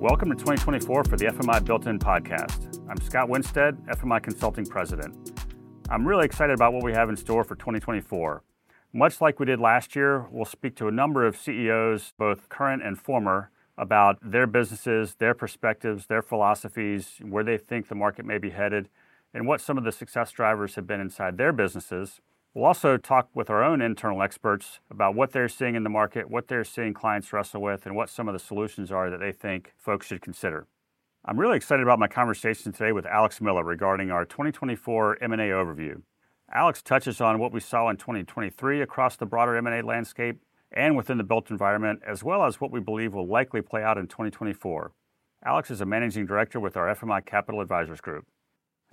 Welcome to 2024 for the FMI Built In podcast. I'm Scott Winstead, FMI Consulting President. I'm really excited about what we have in store for 2024. Much like we did last year, we'll speak to a number of CEOs, both current and former, about their businesses, their perspectives, their philosophies, where they think the market may be headed, and what some of the success drivers have been inside their businesses. We'll also talk with our own internal experts about what they're seeing in the market, what they're seeing clients wrestle with, and what some of the solutions are that they think folks should consider. I'm really excited about my conversation today with Alex Miller regarding our 2024 M&A overview. Alex touches on what we saw in 2023 across the broader M&A landscape and within the built environment, as well as what we believe will likely play out in 2024. Alex is a managing director with our FMI Capital Advisors Group.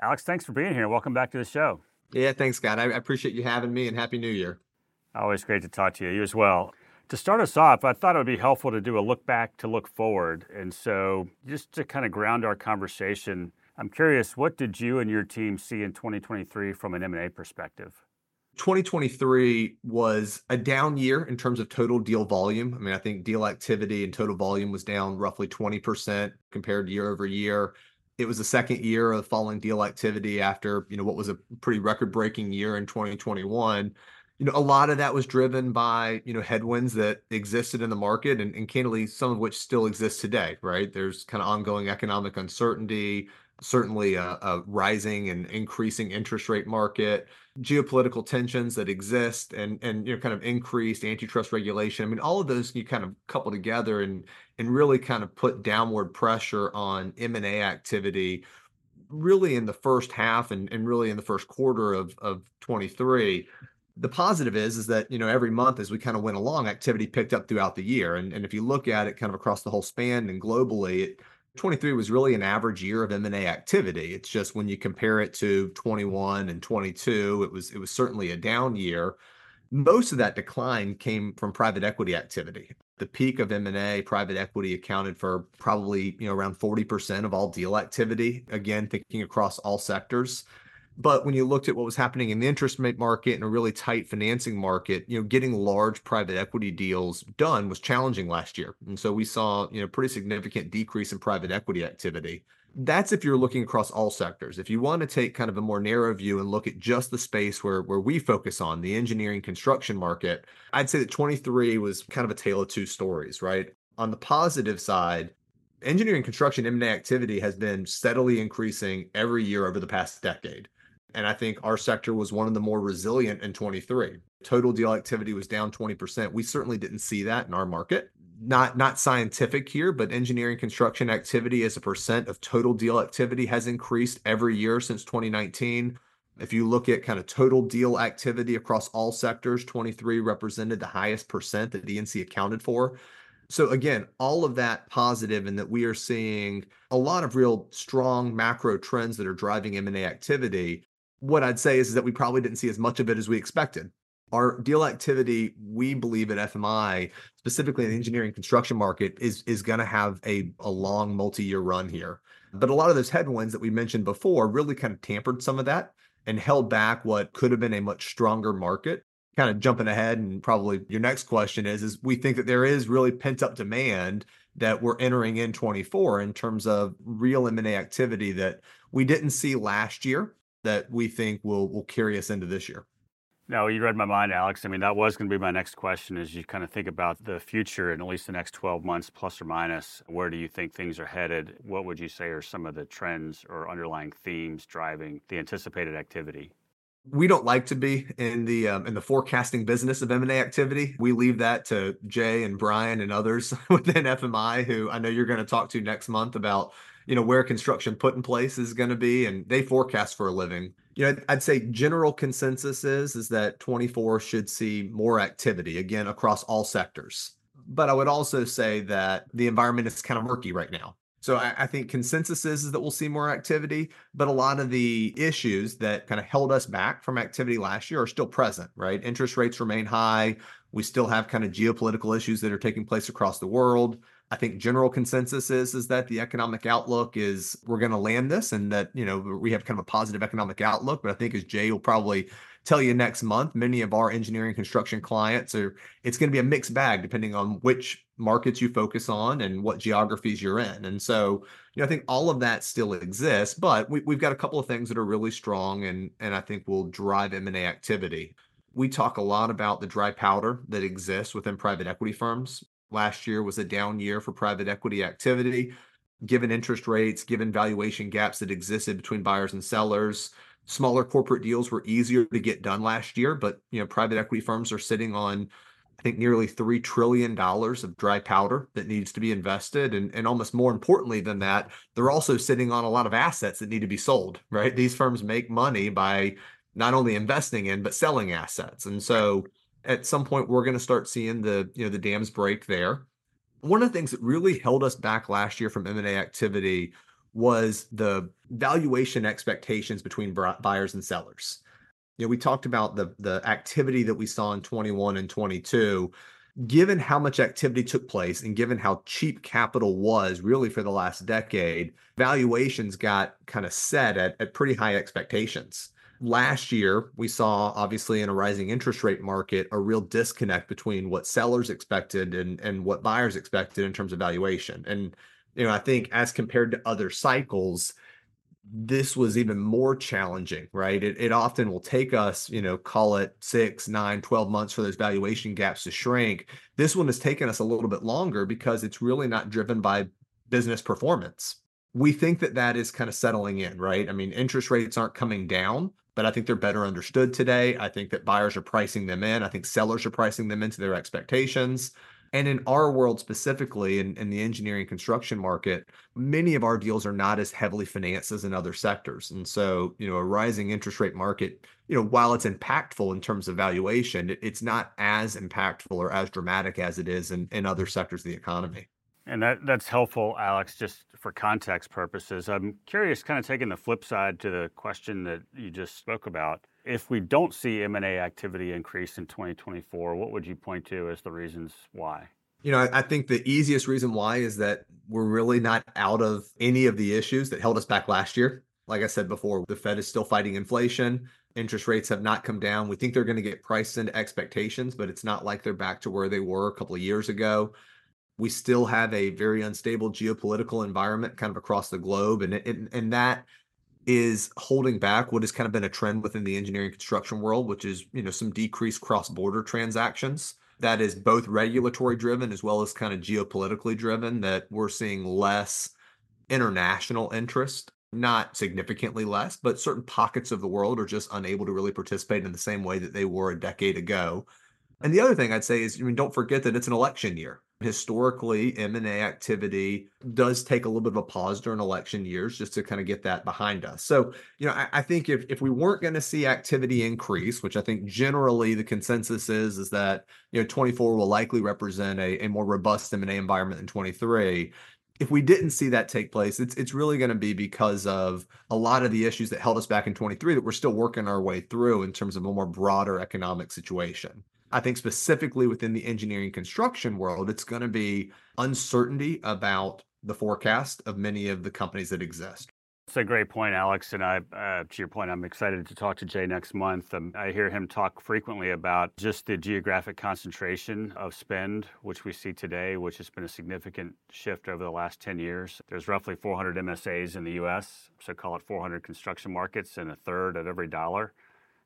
Alex, thanks for being here. Welcome back to the show. Yeah, thanks, Scott. I appreciate you having me and Happy New Year. Always great to talk to you. You as well. To start us off, I thought it would be helpful to do a look back to look forward. And so, just to kind of ground our conversation, I'm curious, what did you and your team see in 2023 from an M&A perspective? 2023 was a down year in terms of total deal volume. I mean, I think deal activity and total volume was down roughly 20% compared year over year it was the second year of falling deal activity after you know what was a pretty record breaking year in 2021 you know a lot of that was driven by you know headwinds that existed in the market and, and candidly some of which still exist today right? There's kind of ongoing economic uncertainty certainly a, a, rising and increasing interest rate market, geopolitical tensions that exist, and and you know kind of increased antitrust regulation. I mean, all of those you kind of couple together and and really kind of put downward pressure on M and A activity, really in the first half and and really in the first quarter of of 23 the positive is is that you know every month as we kind of went along activity picked up throughout the year and, and if you look at it kind of across the whole span and globally it 23 was really an average year of M&A activity. It's just when you compare it to 21 and 22, it was it was certainly a down year. Most of that decline came from private equity activity. The peak of M&A, private equity accounted for probably, you know, around 40% of all deal activity, again thinking across all sectors. But when you looked at what was happening in the interest rate market and a really tight financing market, you know, getting large private equity deals done was challenging last year. And so we saw, you know, pretty significant decrease in private equity activity. That's if you're looking across all sectors. If you want to take kind of a more narrow view and look at just the space where, where we focus on, the engineering construction market, I'd say that 23 was kind of a tale of two stories, right? On the positive side, engineering construction M&A activity has been steadily increasing every year over the past decade. And I think our sector was one of the more resilient in 23. Total deal activity was down 20%. We certainly didn't see that in our market. Not not scientific here, but engineering construction activity as a percent of total deal activity has increased every year since 2019. If you look at kind of total deal activity across all sectors, 23 represented the highest percent that E&C accounted for. So again, all of that positive and that we are seeing a lot of real strong macro trends that are driving M&A activity what I'd say is, is that we probably didn't see as much of it as we expected. Our deal activity, we believe at FMI, specifically in the mm-hmm. engineering construction market, is is going to have a, a long multi-year run here. But a lot of those headwinds that we mentioned before really kind of tampered some of that and held back what could have been a much stronger market. Kind of jumping ahead, and probably your next question is: is we think that there is really pent up demand that we're entering in 24 in terms of real M&A activity that we didn't see last year that we think will will carry us into this year. No, you read my mind, Alex. I mean, that was going to be my next question as you kind of think about the future and at least the next 12 months, plus or minus. Where do you think things are headed? What would you say are some of the trends or underlying themes driving the anticipated activity? We don't like to be in the um, in the forecasting business of M&A activity. We leave that to Jay and Brian and others within FMI, who I know you're going to talk to next month about you know where construction put in place is going to be and they forecast for a living. You know i'd say general consensus is is that 24 should see more activity again across all sectors. But i would also say that the environment is kind of murky right now. So I, I think consensus is, is that we'll see more activity but a lot of the issues that kind of held us back from activity last year are still present right? Interest rates remain high. We still have kind of geopolitical issues that are taking place across the world I think general consensus is is that the economic outlook is we're going to land this and that you know we have kind of a positive economic outlook. But I think as Jay will probably tell you next month, many of our engineering construction clients are it's going to be a mixed bag depending on which markets you focus on and what geographies you're in. And so, you know, I think all of that still exists, but we, we've got a couple of things that are really strong and and I think will drive M&A activity. We talk a lot about the dry powder that exists within private equity firms. Last year was a down year for private equity activity, given interest rates, given valuation gaps that existed between buyers and sellers. Smaller corporate deals were easier to get done last year, but you know, private equity firms are sitting on I think nearly $3 trillion of dry powder that needs to be invested. And, and almost more importantly than that, they're also sitting on a lot of assets that need to be sold, right? These firms make money by not only investing in, but selling assets. And so at some point, we're going to start seeing the, you know, the dams break there. One of the things that really held us back last year from M&A activity was the valuation expectations between buyers and sellers you know, we talked about the the activity that we saw in 21 and 22. Given how much activity took place and given how cheap capital was really for the last decade, valuations got kind of set at, at pretty high expectations. Last year, we saw obviously in a rising interest rate market a real disconnect between what sellers expected and, and what buyers expected in terms of valuation. And you know, I think as compared to other cycles, this was even more challenging, right? It, it often will take us, you know, call it six, nine, 12 months for those valuation gaps to shrink. This one has taken us a little bit longer because it's really not driven by business performance. We think that that is kind of settling in, right? I mean, interest rates aren't coming down, but I think they're better understood today. I think that buyers are pricing them in. I think sellers are pricing them into their expectations. And in our world specifically, in, in the engineering construction market, many of our deals are not as heavily financed as in other sectors. And so, you know, a rising interest rate market, you know, while it's impactful in terms of valuation, it's not as impactful or as dramatic as it is in, in other sectors of the economy. And that, that's helpful, Alex, just for context purposes. I'm curious, kind of taking the flip side to the question that you just spoke about. If we don't see M&A activity increase in 2024, what would you point to as the reasons why? You know, I think the easiest reason why is that we're really not out of any of the issues that held us back last year. Like I said before, the Fed is still fighting inflation. Interest rates have not come down. We think they're going to get priced into expectations, but it's not like they're back to where they were a couple of years ago. We still have a very unstable geopolitical environment kind of across the globe. And, and, and that is holding back what has kind of been a trend within the engineering construction world, which is, you know, some decreased cross-border transactions. That is both regulatory driven as well as kind of geopolitically driven, that we're seeing less international interest, not significantly less, but certain pockets of the world are just unable to really participate in the same way that they were a decade ago. And the other thing I'd say is, I mean, don't forget that it's an election year historically m&a activity does take a little bit of a pause during election years just to kind of get that behind us so you know i, I think if, if we weren't going to see activity increase which i think generally the consensus is is that you know 24 will likely represent a, a more robust m&a environment than 23 if we didn't see that take place, it's it's really going to be because of a lot of the issues that held us back in 23 that we're still working our way through in terms of a more broader economic situation. I think specifically within the engineering construction world, it's going to be uncertainty about the forecast of many of the companies that exist. It's a great point, Alex. And I, uh, to your point, I'm excited to talk to Jay next month. Um, I hear him talk frequently about just the geographic concentration of spend, which we see today, which has been a significant shift over the last 10 years. There's roughly 400 MSAs in the U.S., so call it 400 construction markets, and a third of every dollar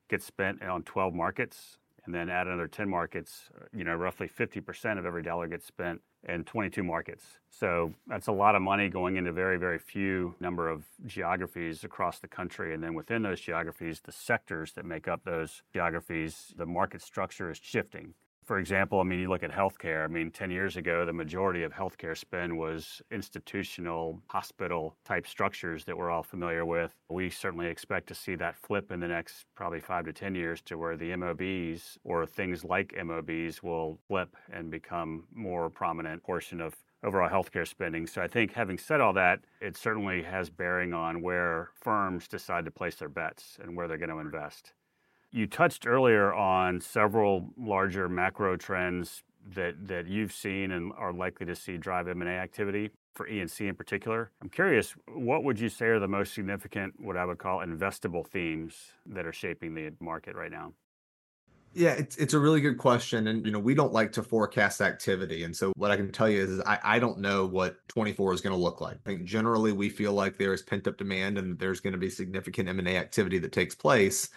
gets spent on 12 markets and then add another 10 markets, you know, roughly 50% of every dollar gets spent in 22 markets. So that's a lot of money going into very, very few number of geographies across the country. And then within those geographies, the sectors that make up those geographies, the market structure is shifting. For example, I mean, you look at healthcare. I mean, 10 years ago, the majority of healthcare spend was institutional, hospital type structures that we're all familiar with. We certainly expect to see that flip in the next probably five to 10 years to where the MOBs or things like MOBs will flip and become more prominent portion of overall healthcare spending. So I think having said all that, it certainly has bearing on where firms decide to place their bets and where they're going to invest. You touched earlier on several larger macro trends that, that you've seen and are likely to see drive M&A activity for E&C in particular. I'm curious, what would you say are the most significant, what I would call investable themes that are shaping the market right now? Yeah, it's it's a really good question. And you know, we don't like to forecast activity. And so what I can tell you is, is I, I don't know what 24 is going to look like. I think generally we feel like there is pent-up demand and there's going to be significant M&A activity that takes place.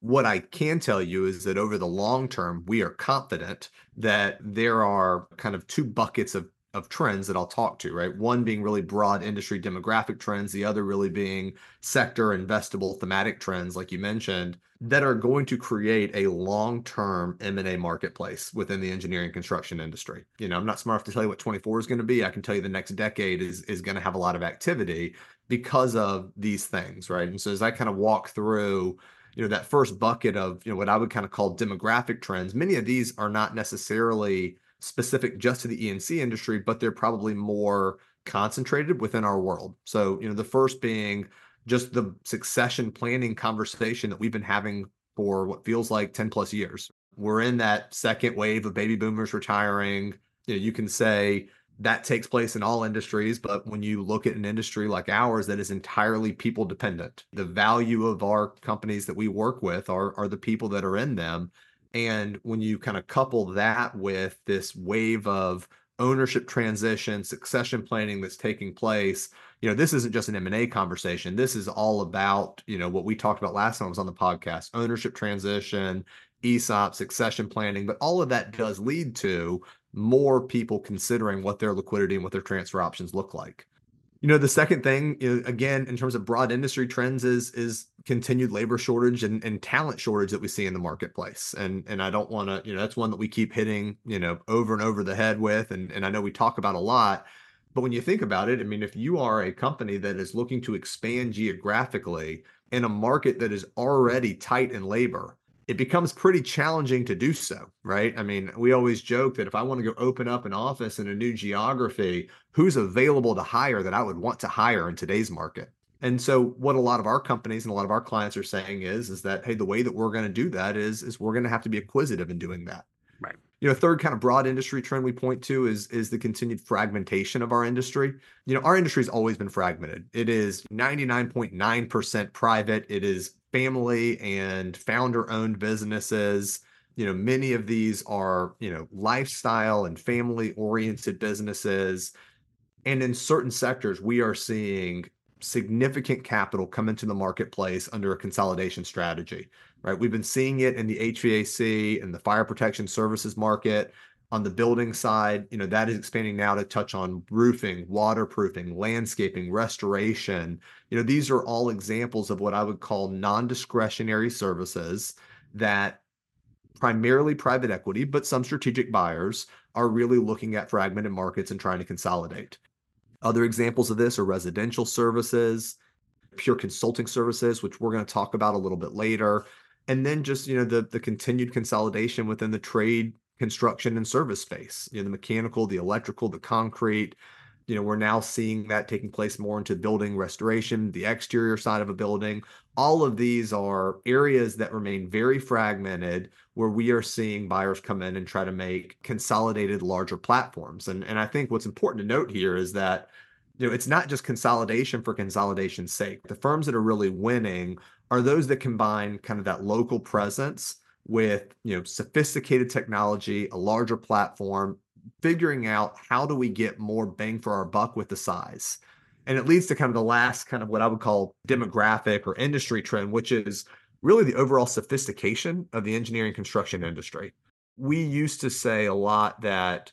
What I can tell you is that over the long term, we are confident that there are kind of two buckets of of trends that I'll talk to, right? One being really broad industry demographic trends, the other really being sector investable thematic trends, like you mentioned, that are going to create a long-term M&A marketplace within the engineering construction industry. You know, I'm not smart enough to tell you what 24 is going to be. I can tell you the next decade is is going to have a lot of activity because of these things, right? And so as I kind of walk through you know that first bucket of you know what I would kind of call demographic trends. Many of these are not necessarily specific just to the E&C industry, but they're probably more concentrated within our world. So, you know, the first being just the succession planning conversation that we've been having for what feels like 10 plus years. We're in that second wave of baby boomers retiring. You know, you can say that takes place in all industries, but when you look at an industry like ours that is entirely people dependent, the value of our companies that we work with are, are the people that are in them. And when you kind of couple that with this wave of ownership transition, succession planning that's taking place, you know, this isn't just an M&A conversation. This is all about, you know, what we talked about last time I was on the podcast, ownership transition, ESOP, succession planning, but all of that does lead to more people considering what their liquidity and what their transfer options look like. You know, the second thing, again, in terms of broad industry trends, is is continued labor shortage and, and talent shortage that we see in the marketplace. And and I don't want to, you know, that's one that we keep hitting, you know, over and over the head with. And and I know we talk about a lot, but when you think about it, I mean, if you are a company that is looking to expand geographically in a market that is already tight in labor, it becomes pretty challenging to do so, right? I mean, we always joke that if I want to go open up an office in a new geography, who's available to hire that I would want to hire in today's market? And so what a lot of our companies and a lot of our clients are saying is is that hey, the way that we're going to do that is is we're going to have to be acquisitive in doing that. Right. You know, third kind of broad industry trend we point to is is the continued fragmentation of our industry. You know, our industry has always been fragmented. It is 99.9% private. It is family and founder owned businesses. You know many of these are you know lifestyle and family oriented businesses. And in certain sectors we are seeing significant capital come into the marketplace under a consolidation strategy right? We've been seeing it in the HVAC and the fire protection services market on the building side, you know, that is expanding now to touch on roofing, waterproofing, landscaping, restoration. You know, these are all examples of what I would call non-discretionary services that primarily private equity, but some strategic buyers are really looking at fragmented markets and trying to consolidate. Other examples of this are residential services, pure consulting services, which we're going to talk about a little bit later, and then just you know the the continued consolidation within the trade construction and service space, you know, the mechanical, the electrical, the concrete. You know, we're now seeing that taking place more into building restoration, the exterior side of a building. All of these are areas that remain very fragmented where we are seeing buyers come in and try to make consolidated larger platforms. And, and I think what's important to note here is that you know, it's not just consolidation for consolidation's sake. The firms that are really winning are those that combine kind of that local presence with you know sophisticated technology, a larger platform, figuring out how do we get more bang for our buck with the size. And it leads to kind of the last kind of what I would call demographic or industry trend, which is really the overall sophistication of the engineering construction industry. We used to say a lot that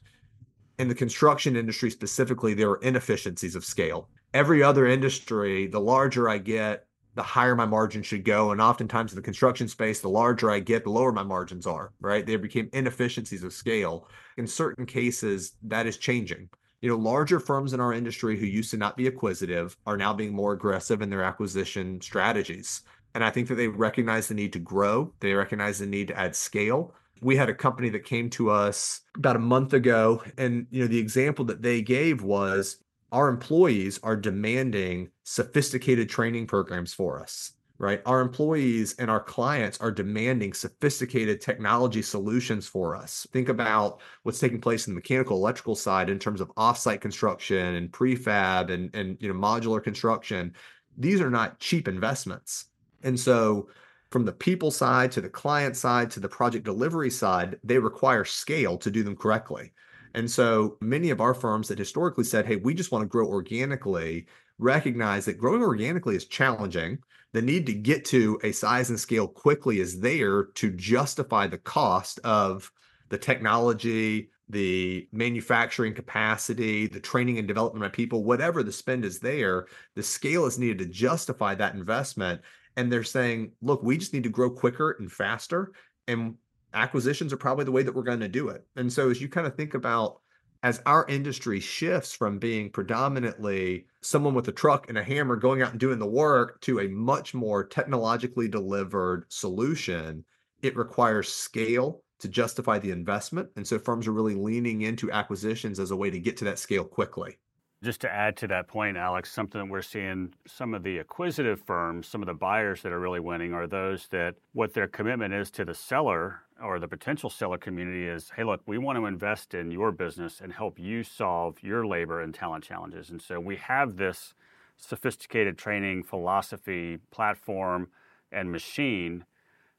in the construction industry specifically, there are inefficiencies of scale. Every other industry, the larger I get, the higher my margin should go. And oftentimes in the construction space, the larger I get, the lower my margins are, right? They became inefficiencies of scale. In certain cases, that is changing. You know, larger firms in our industry who used to not be acquisitive are now being more aggressive in their acquisition strategies. And I think that they recognize the need to grow, they recognize the need to add scale. We had a company that came to us about a month ago, and you know, the example that they gave was our employees are demanding sophisticated training programs for us right? Our employees and our clients are demanding sophisticated technology solutions for us. Think about what's taking place in the mechanical electrical side in terms of offsite construction and prefab and and you know modular construction. These are not cheap investments. And so from the people side to the client side to the project delivery side, they require scale to do them correctly. And so many of our firms that historically said, hey, we just want to grow organically, recognize that growing organically is challenging. The need to get to a size and scale quickly is there to justify the cost of the technology, the manufacturing capacity, the training and development of people, whatever the spend is there, the scale is needed to justify that investment. And they're saying, look, we just need to grow quicker and faster. And acquisitions are probably the way that we're going to do it. And so as you kind of think about as our industry shifts from being predominantly someone with a truck and a hammer going out and doing the work to a much more technologically delivered solution, it requires scale to justify the investment. And so firms are really leaning into acquisitions as a way to get to that scale quickly. Just to add to that point, Alex, something that we're seeing some of the acquisitive firms, some of the buyers that are really winning are those that what their commitment is to the seller or the potential seller community is hey, look, we want to invest in your business and help you solve your labor and talent challenges. And so we have this sophisticated training philosophy, platform, and machine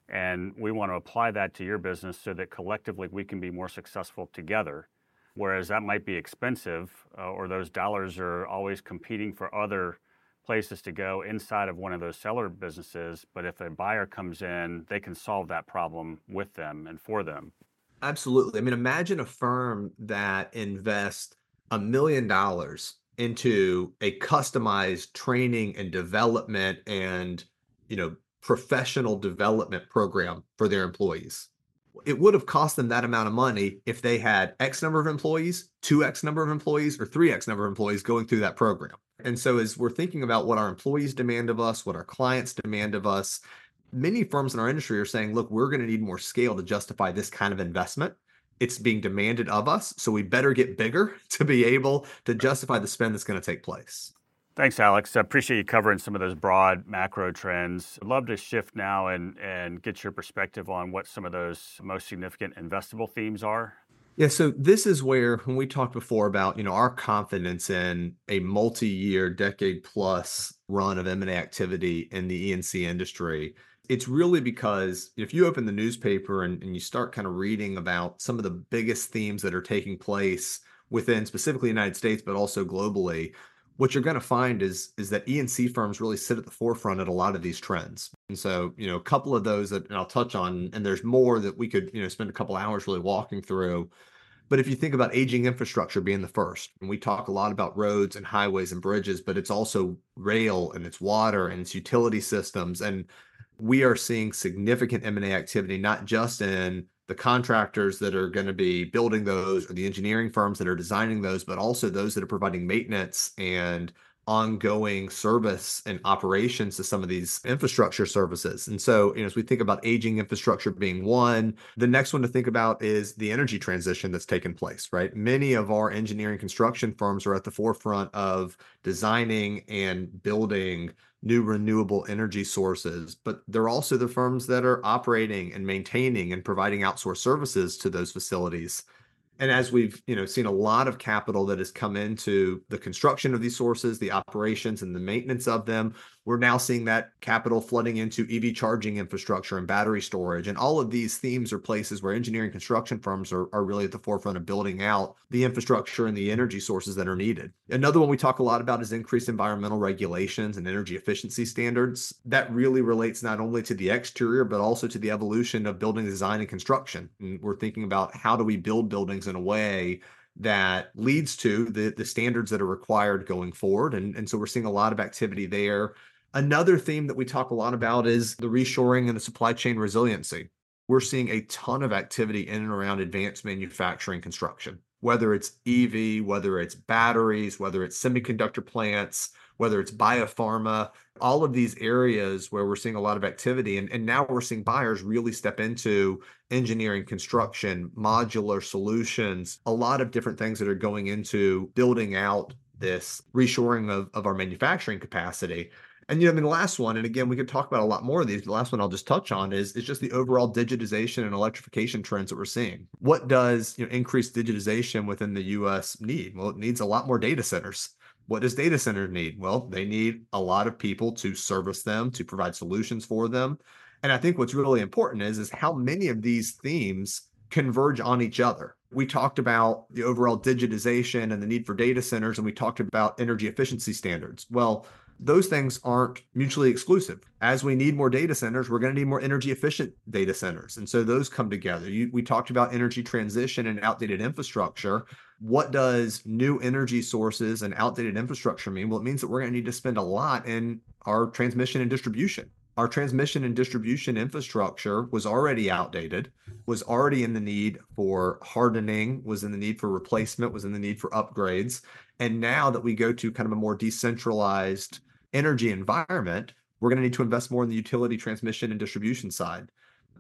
and we want to apply that to your business so that collectively we can be more successful together. Whereas that might be expensive, uh, or those dollars are always competing for other places to go inside of one of those seller businesses. But if a buyer comes in, they can solve that problem with them and for them. Absolutely. I mean, imagine a firm that invests a million dollars into a customized training and development and you know professional development program for their employees. It would have cost them that amount of money if they had X number of employees, 2X number of employees, or 3X number of employees going through that program. And so, as we're thinking about what our employees demand of us, what our clients demand of us, many firms in our industry are saying, look, we're going to need more scale to justify this kind of investment. It's being demanded of us. So, we better get bigger to be able to justify the spend that's going to take place. Thanks, Alex. I appreciate you covering some of those broad macro trends. I'd love to shift now and, and get your perspective on what some of those most significant investable themes are. Yeah, so this is where when we talked before about, you know, our confidence in a multi-year, decade plus run of M&A activity in the E&C industry, it's really because if you open the newspaper and, and you start kind of reading about some of the biggest themes that are taking place within specifically the United States, but also globally, what you're going to find is is that E&C firms really sit at the forefront at a lot of these trends. And so, you know, a couple of those that I'll touch on, and there's more that we could, you know, spend a couple hours really walking through. But if you think about aging infrastructure being the first, and we talk a lot about roads and highways and bridges, but it's also rail and it's water and it's utility systems. And we are seeing significant M&A activity, not just in the contractors that are going to be building those or the engineering firms that are designing those, but also those that are providing maintenance and ongoing service and operations to some of these infrastructure services. And so, you know, as we think about aging infrastructure being one, the next one to think about is the energy transition that's taken place, right? Many of our engineering construction firms are at the forefront of designing and building new renewable energy sources, but they're also the firms that are operating and maintaining and providing outsourced services to those facilities. And as we've you know seen a lot of capital that has come into the construction of these sources the operations and the maintenance of them we're now seeing that capital flooding into ev charging infrastructure and battery storage and all of these themes are places where engineering construction firms are, are really at the forefront of building out the infrastructure and the energy sources that are needed. Another one we talk a lot about is increased environmental regulations and energy efficiency standards. That really relates not only to the exterior but also to the evolution of building design and construction. And we're thinking about how do we build buildings in a way that leads to the the standards that are required going forward. And and so we're seeing a lot of activity there another theme that we talk a lot about is the reshoring and the supply chain resiliency we're seeing a ton of activity in and around advanced manufacturing construction whether it's ev whether it's batteries whether it's semiconductor plants whether it's biopharma, all of these areas where we're seeing a lot of activity. And, and now we're seeing buyers really step into engineering, construction, modular solutions, a lot of different things that are going into building out this reshoring of, of our manufacturing capacity. And you know, I mean, the last one, and again, we could talk about a lot more of these. The last one I'll just touch on is is just the overall digitization and electrification trends that we're seeing. What does you know increased digitization within the U.S. need? Well, it needs a lot more data centers. What does data centers need? Well, they need a lot of people to service them, to provide solutions for them. And I think what's really important is is how many of these themes converge on each other. We talked about the overall digitization and the need for data centers, and we talked about energy efficiency standards. Well, those things aren't mutually exclusive. As we need more data centers, we're going to need more energy efficient data centers. And so those come together. You, we talked about energy transition and outdated infrastructure. What does new energy sources and outdated infrastructure mean? Well, it means that we're going to need to spend a lot in our transmission and distribution our transmission and distribution infrastructure was already outdated, was already in the need for hardening, was in the need for replacement, was in the need for upgrades. And now that we go to kind of a more decentralized energy environment, we're going to need to invest more in the utility transmission and distribution side.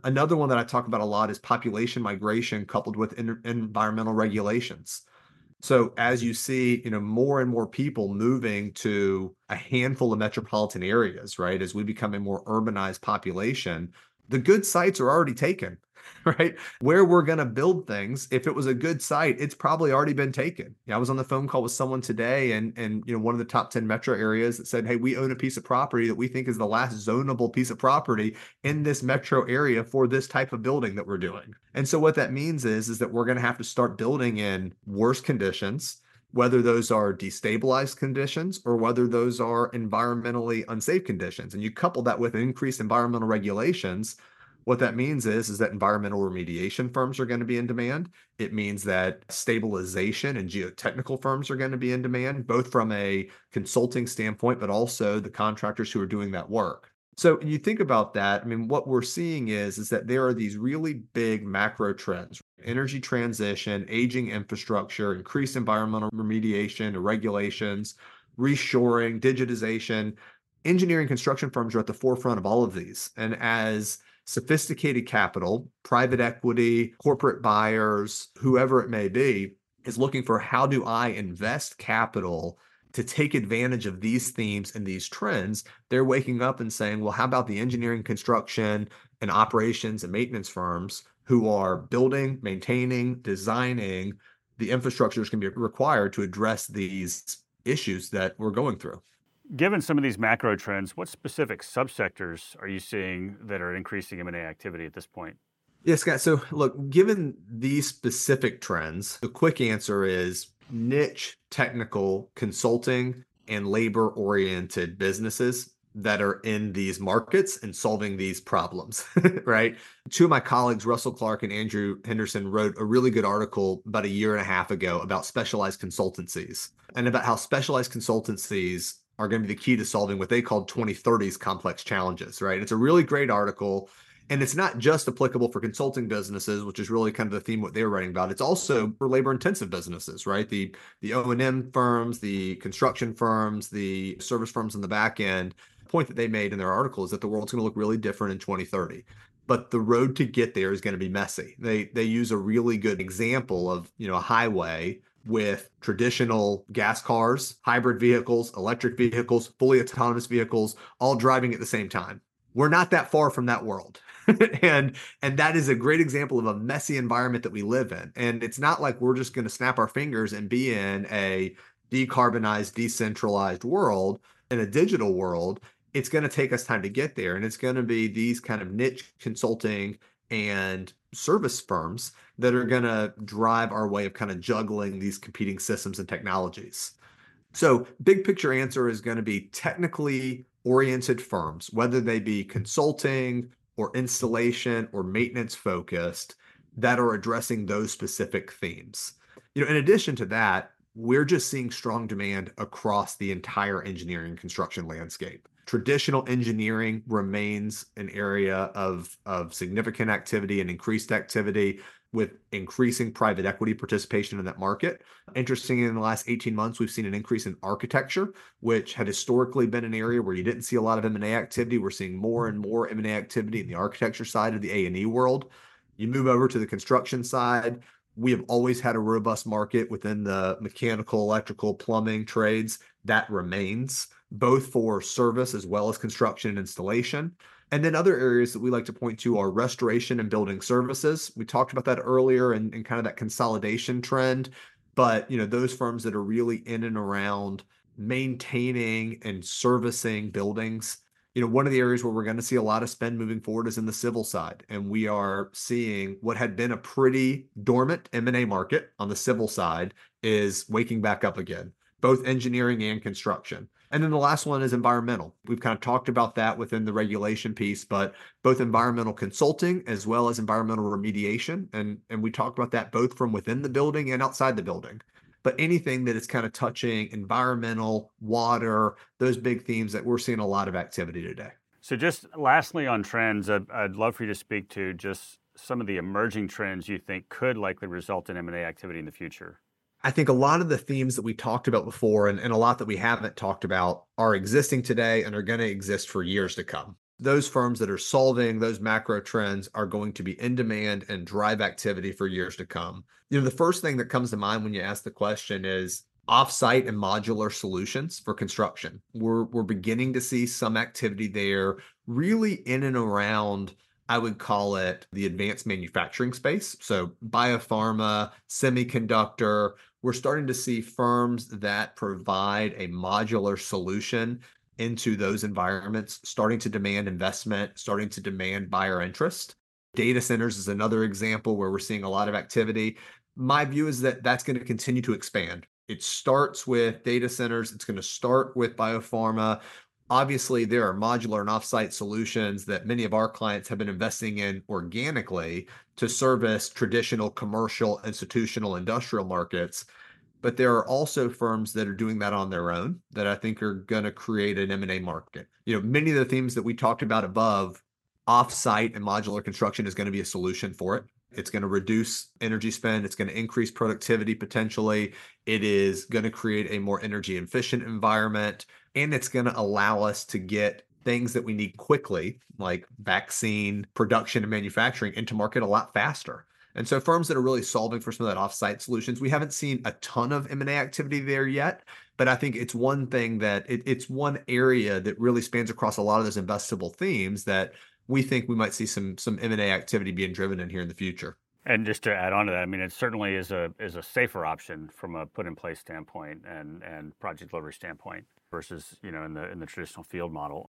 Another one that I talk about a lot is population migration coupled with in- environmental regulations. So as you see, you know, more and more people moving to a handful of metropolitan areas, right? As we become a more urbanized population, the good sites are already taken. right? Where we're going to build things, if it was a good site, it's probably already been taken. Yeah, I was on the phone call with someone today and and you know one of the top 10 metro areas that said, "Hey, we own a piece of property that we think is the last zonable piece of property in this metro area for this type of building that we're doing." And so what that means is is that we're going to have to start building in worse conditions whether those are destabilized conditions or whether those are environmentally unsafe conditions. And you couple that with increased environmental regulations, what that means is, is that environmental remediation firms are going to be in demand. It means that stabilization and geotechnical firms are going to be in demand, both from a consulting standpoint, but also the contractors who are doing that work. So you think about that, I mean, what we're seeing is, is that there are these really big macro trends, energy transition, aging infrastructure, increased environmental remediation, regulations, reshoring, digitization. Engineering construction firms are at the forefront of all of these. And as sophisticated capital, private equity, corporate buyers, whoever it may be, is looking for how do I invest capital to take advantage of these themes and these trends, they're waking up and saying, well, how about the engineering, construction, and operations and maintenance firms who are building, maintaining, designing the infrastructure that's going to be required to address these issues that we're going through? Given some of these macro trends, what specific subsectors are you seeing that are increasing M&A activity at this point? Yeah, Scott. So, look, given these specific trends, the quick answer is niche technical consulting and labor oriented businesses that are in these markets and solving these problems, right? Two of my colleagues, Russell Clark and Andrew Henderson, wrote a really good article about a year and a half ago about specialized consultancies and about how specialized consultancies are going to be the key to solving what they called 2030s complex challenges, right? It's a really great article. And it's not just applicable for consulting businesses, which is really kind of the theme what they're writing about. It's also for labor intensive businesses, right? The the O&M firms, the construction firms, the service firms on the back end. Point that they made in their article is that the world's going to look really different in 2030 but the road to get there is going to be messy. They they use a really good example of, you know, a highway with traditional gas cars, hybrid vehicles, electric vehicles, fully autonomous vehicles, all driving at the same time. We're not that far from that world. and and that is a great example of a messy environment that we live in. And it's not like we're just going to snap our fingers and be in a decarbonized, decentralized world, in a digital world. It's going to take us time to get there. And it's going to be these kind of niche consulting and service firms that are going to drive our way of kind of juggling these competing systems and technologies. So, big picture answer is going to be technically oriented firms, whether they be consulting or installation or maintenance focused, that are addressing those specific themes. You know, in addition to that, we're just seeing strong demand across the entire engineering construction landscape traditional engineering remains an area of, of significant activity and increased activity with increasing private equity participation in that market. Interesting, in the last 18 months, we've seen an increase in architecture, which had historically been an area where you didn't see a lot of M&A activity. We're seeing more and more M&A activity in the architecture side of the A&E world. You move over to the construction side, we have always had a robust market within the mechanical, electrical, plumbing trades. That remains both for service as well as construction and installation. And then other areas that we like to point to are restoration and building services. We talked about that earlier and, and kind of that consolidation trend. But you know, those firms that are really in and around maintaining and servicing buildings. You know, one of the areas where we're going to see a lot of spend moving forward is in the civil side, and we are seeing what had been a pretty dormant M&A market on the civil side is waking back up again, both engineering and construction. And then the last one is environmental. We've kind of talked about that within the regulation piece, but both environmental consulting as well as environmental remediation. And, and we talked about that both from within the building and outside the building. But anything that is kind of touching environmental, water, those big themes that we're seeing a lot of activity today. So, just lastly on trends, I'd, I'd love for you to speak to just some of the emerging trends you think could likely result in M&A activity in the future. I think a lot of the themes that we talked about before and, and a lot that we haven't talked about are existing today and are going to exist for years to come. Those firms that are solving those macro trends are going to be in demand and drive activity for years to come. You know, the first thing that comes to mind when you ask the question is offsite and modular solutions for construction. We're we're beginning to see some activity there really in and around I would call it the advanced manufacturing space. So, biopharma, semiconductor, we're starting to see firms that provide a modular solution into those environments starting to demand investment, starting to demand buyer interest. Data centers is another example where we're seeing a lot of activity. My view is that that's going to continue to expand. It starts with data centers, it's going to start with biopharma. Obviously, there are modular and offsite solutions that many of our clients have been investing in organically to service traditional commercial, institutional, industrial markets. But there are also firms that are doing that on their own that I think are going to create an M&A market. You know, many of the themes that we talked about above, offsite and modular construction is going to be a solution for it. It's going to reduce energy spend. It's going to increase productivity potentially. It is going to create a more energy efficient environment. And it's going to allow us to get things that we need quickly, like vaccine production and manufacturing, into market a lot faster. And so firms that are really solving for some of that offsite solutions, we haven't seen a ton of M&A activity there yet, but I think it's one thing that it, it's one area that really spans across a lot of those investable themes that we think we might see some some M&A activity being driven in here in the future. And just to add on to that, I mean, it certainly is a is a safer option from a put in place standpoint and and project delivery standpoint versus you know in the in the traditional field model.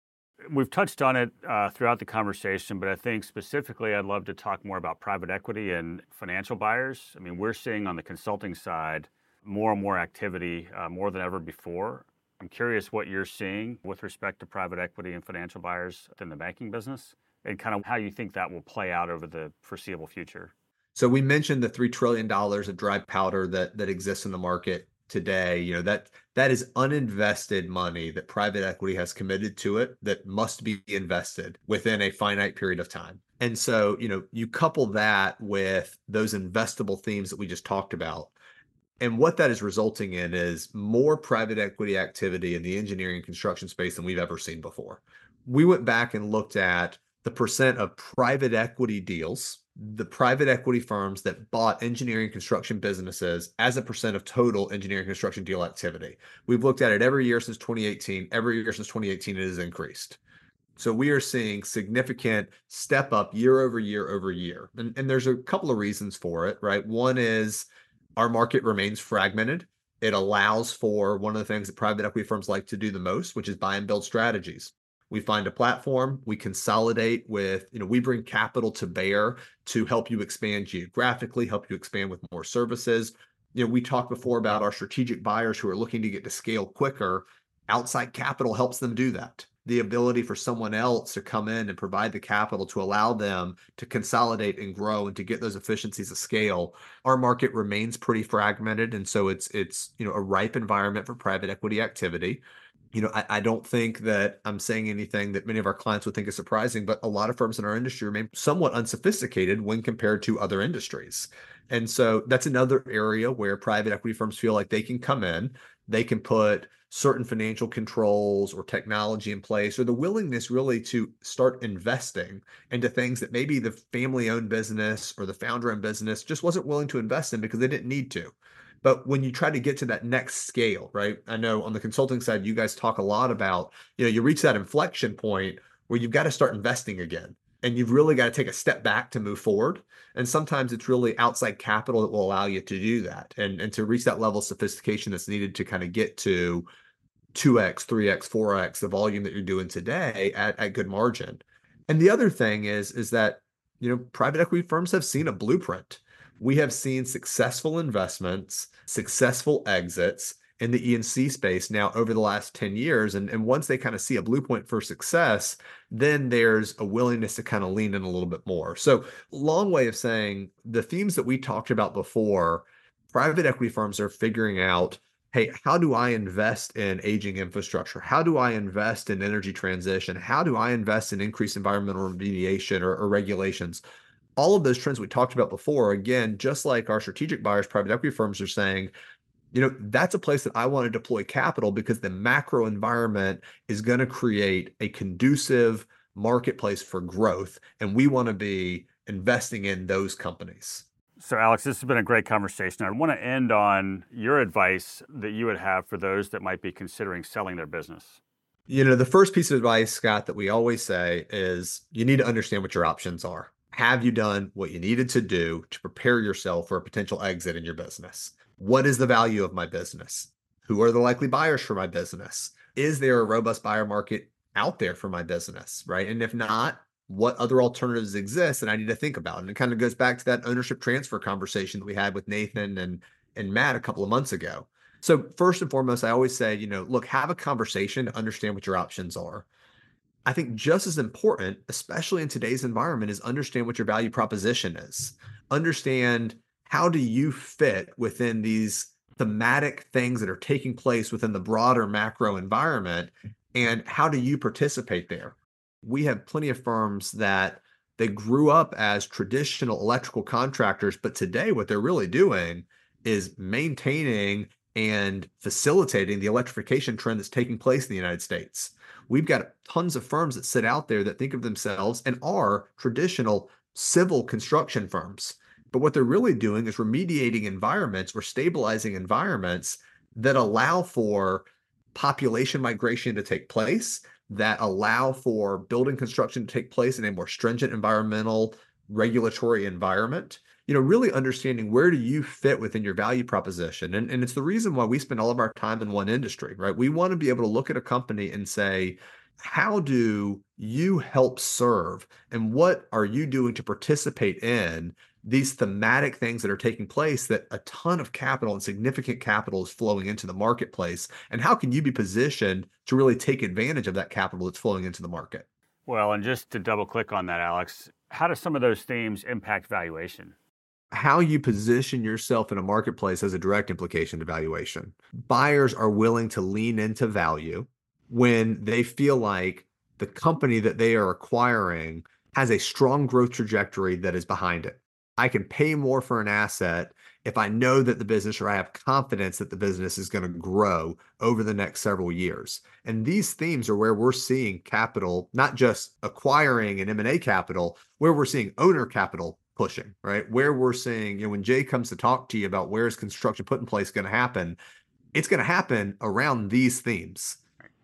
We've touched on it uh, throughout the conversation, but I think specifically, I'd love to talk more about private equity and financial buyers. I mean, we're seeing on the consulting side more and more activity, uh, more than ever before. I'm curious what you're seeing with respect to private equity and financial buyers in the banking business and kind of how you think that will play out over the foreseeable future. So we mentioned the 3 trillion dollars of dry powder that that exists in the market today. You know, that that is uninvested money that private equity has committed to it that must be invested within a finite period of time. And so, you know, you couple that with those investable themes that we just talked about and what that is resulting in is more private equity activity in the engineering construction space than we've ever seen before. We went back and looked at the percent of private equity deals, the private equity firms that bought engineering construction businesses as a percent of total engineering construction deal activity. We've looked at it every year since 2018. Every year since 2018, it has increased. So we are seeing significant step up year over year over year. And, and there's a couple of reasons for it, right? One is our market remains fragmented. It allows for one of the things that private equity firms like to do the most, which is buy and build strategies. We find a platform, we consolidate with, you know, we bring capital to bear to help you expand geographically, help you expand with more services. You know, we talked before about our strategic buyers who are looking to get to scale quicker. Outside capital helps them do that the ability for someone else to come in and provide the capital to allow them to consolidate and grow and to get those efficiencies of scale our market remains pretty fragmented and so it's it's you know a ripe environment for private equity activity. You know I, I don't think that i'm saying anything that many of our clients would think is surprising but a lot of firms in our industry remain somewhat unsophisticated when compared to other industries. And so that's another area where private equity firms feel like they can come in they can put certain financial controls or technology in place or the willingness really to start investing into things that maybe the family owned business or the founder owned business just wasn't willing to invest in because they didn't need to. But when you try to get to that next scale, right? I know on the consulting side, you guys talk a lot about, you know, you reach that inflection point where you've got to start investing again and you've really got to take a step back to move forward. And sometimes it's really outside capital that will allow you to do that and, and to reach that level of sophistication that's needed to kind of get to 2x, 3x, 4x the volume that you're doing today at, at good margin. And the other thing is, is that you know, private equity firms have seen a blueprint. We have seen successful investments, successful exits in the E&C space now over the last 10 years. And, and once they kind of see a blueprint for success, then there's a willingness to kind of lean in a little bit more. So, long way of saying the themes that we talked about before, private equity firms are figuring out hey, how do I invest in aging infrastructure? How do I invest in energy transition? How do I invest in increased environmental remediation or, or regulations? All of those trends we talked about before, again, just like our strategic buyers, private equity firms are saying, you know, that's a place that I want to deploy capital because the macro environment is going to create a conducive marketplace for growth. And we want to be investing in those companies. So, Alex, this has been a great conversation. I want to end on your advice that you would have for those that might be considering selling their business. You know, the first piece of advice, Scott, that we always say is you need to understand what your options are. Have you done what you needed to do to prepare yourself for a potential exit in your business? What is the value of my business? Who are the likely buyers for my business? Is there a robust buyer market out there for my business? Right. And if not, what other alternatives exist and I need to think about. And it kind of goes back to that ownership transfer conversation that we had with Nathan and and Matt a couple of months ago. So first and foremost, I always say, you know, look, have a conversation to understand what your options are. I think just as important, especially in today's environment, is understand what your value proposition is. Understand how do you fit within these thematic things that are taking place within the broader macro environment and how do you participate there we have plenty of firms that they grew up as traditional electrical contractors, but today what they're really doing is maintaining and facilitating the electrification trend that's taking place in the United States. We've got tons of firms that sit out there that think of themselves and are traditional civil construction firms. But what they're really doing is remediating environments or stabilizing environments that allow for population migration to take place, that allow for building construction to take place in a more stringent environmental regulatory environment. You know really understanding where do you fit within your value proposition and, and it's the reason why we spend all of our time in one industry right? We want to be able to look at a company and say how do you help serve and what are you doing to participate in these thematic things that are taking place that a ton of capital and significant capital is flowing into the marketplace and how can you be positioned to really take advantage of that capital that's flowing into the market? Well and just to double click on that alex how do some of those themes impact valuation? How you position yourself in a marketplace has a direct implication to valuation. Buyers are willing to lean into value when they feel like the company that they are acquiring has a strong growth trajectory that is behind it I can pay more for an asset if I know that the business or I have confidence that the business is going to grow over the next several years. And these themes are where we're seeing capital, not just acquiring an M&A capital, where we're seeing owner capital pushing, right? Where we're seeing, you know, when Jay comes to talk to you about where is construction put in place going to happen, it's going to happen around these themes.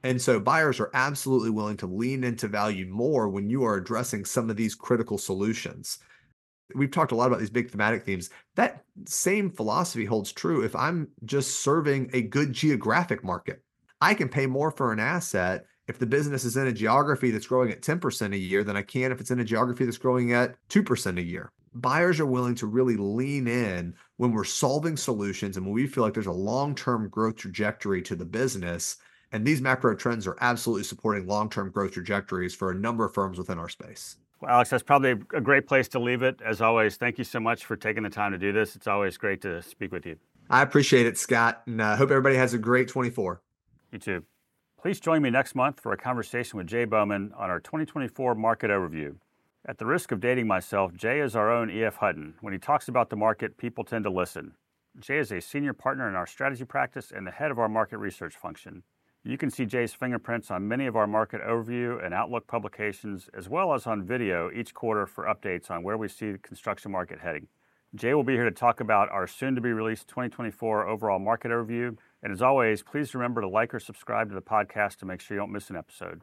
And so buyers are absolutely willing to lean into value more when you are addressing some of these critical solutions we've talked a lot about these big thematic themes. That same philosophy holds true if I'm just serving a good geographic market. I can pay more for an asset if the business is in a geography that's growing at 10% a year than I can if it's in a geography that's growing at 2% a year. Buyers are willing to really lean in when we're solving solutions and when we feel like there's a long term growth trajectory to the business. And these macro trends are absolutely supporting long term growth trajectories for a number of firms within our space. Well, Alex, that's probably a great place to leave it. As always, thank you so much for taking the time to do this. It's always great to speak with you. I appreciate it, Scott, and I uh, hope everybody has a great 24. You too. Please join me next month for a conversation with Jay Bowman on our 2024 market overview. At the risk of dating myself, Jay is our own E.F. Hutton. When he talks about the market, people tend to listen. Jay is a senior partner in our strategy practice and the head of our market research function. You can see Jay's fingerprints on many of our market overview and outlook publications, as well as on video each quarter for updates on where we see the construction market heading. Jay will be here to talk about our soon to be released 2024 overall market overview. And as always, please remember to like or subscribe to the podcast to make sure you don't miss an episode.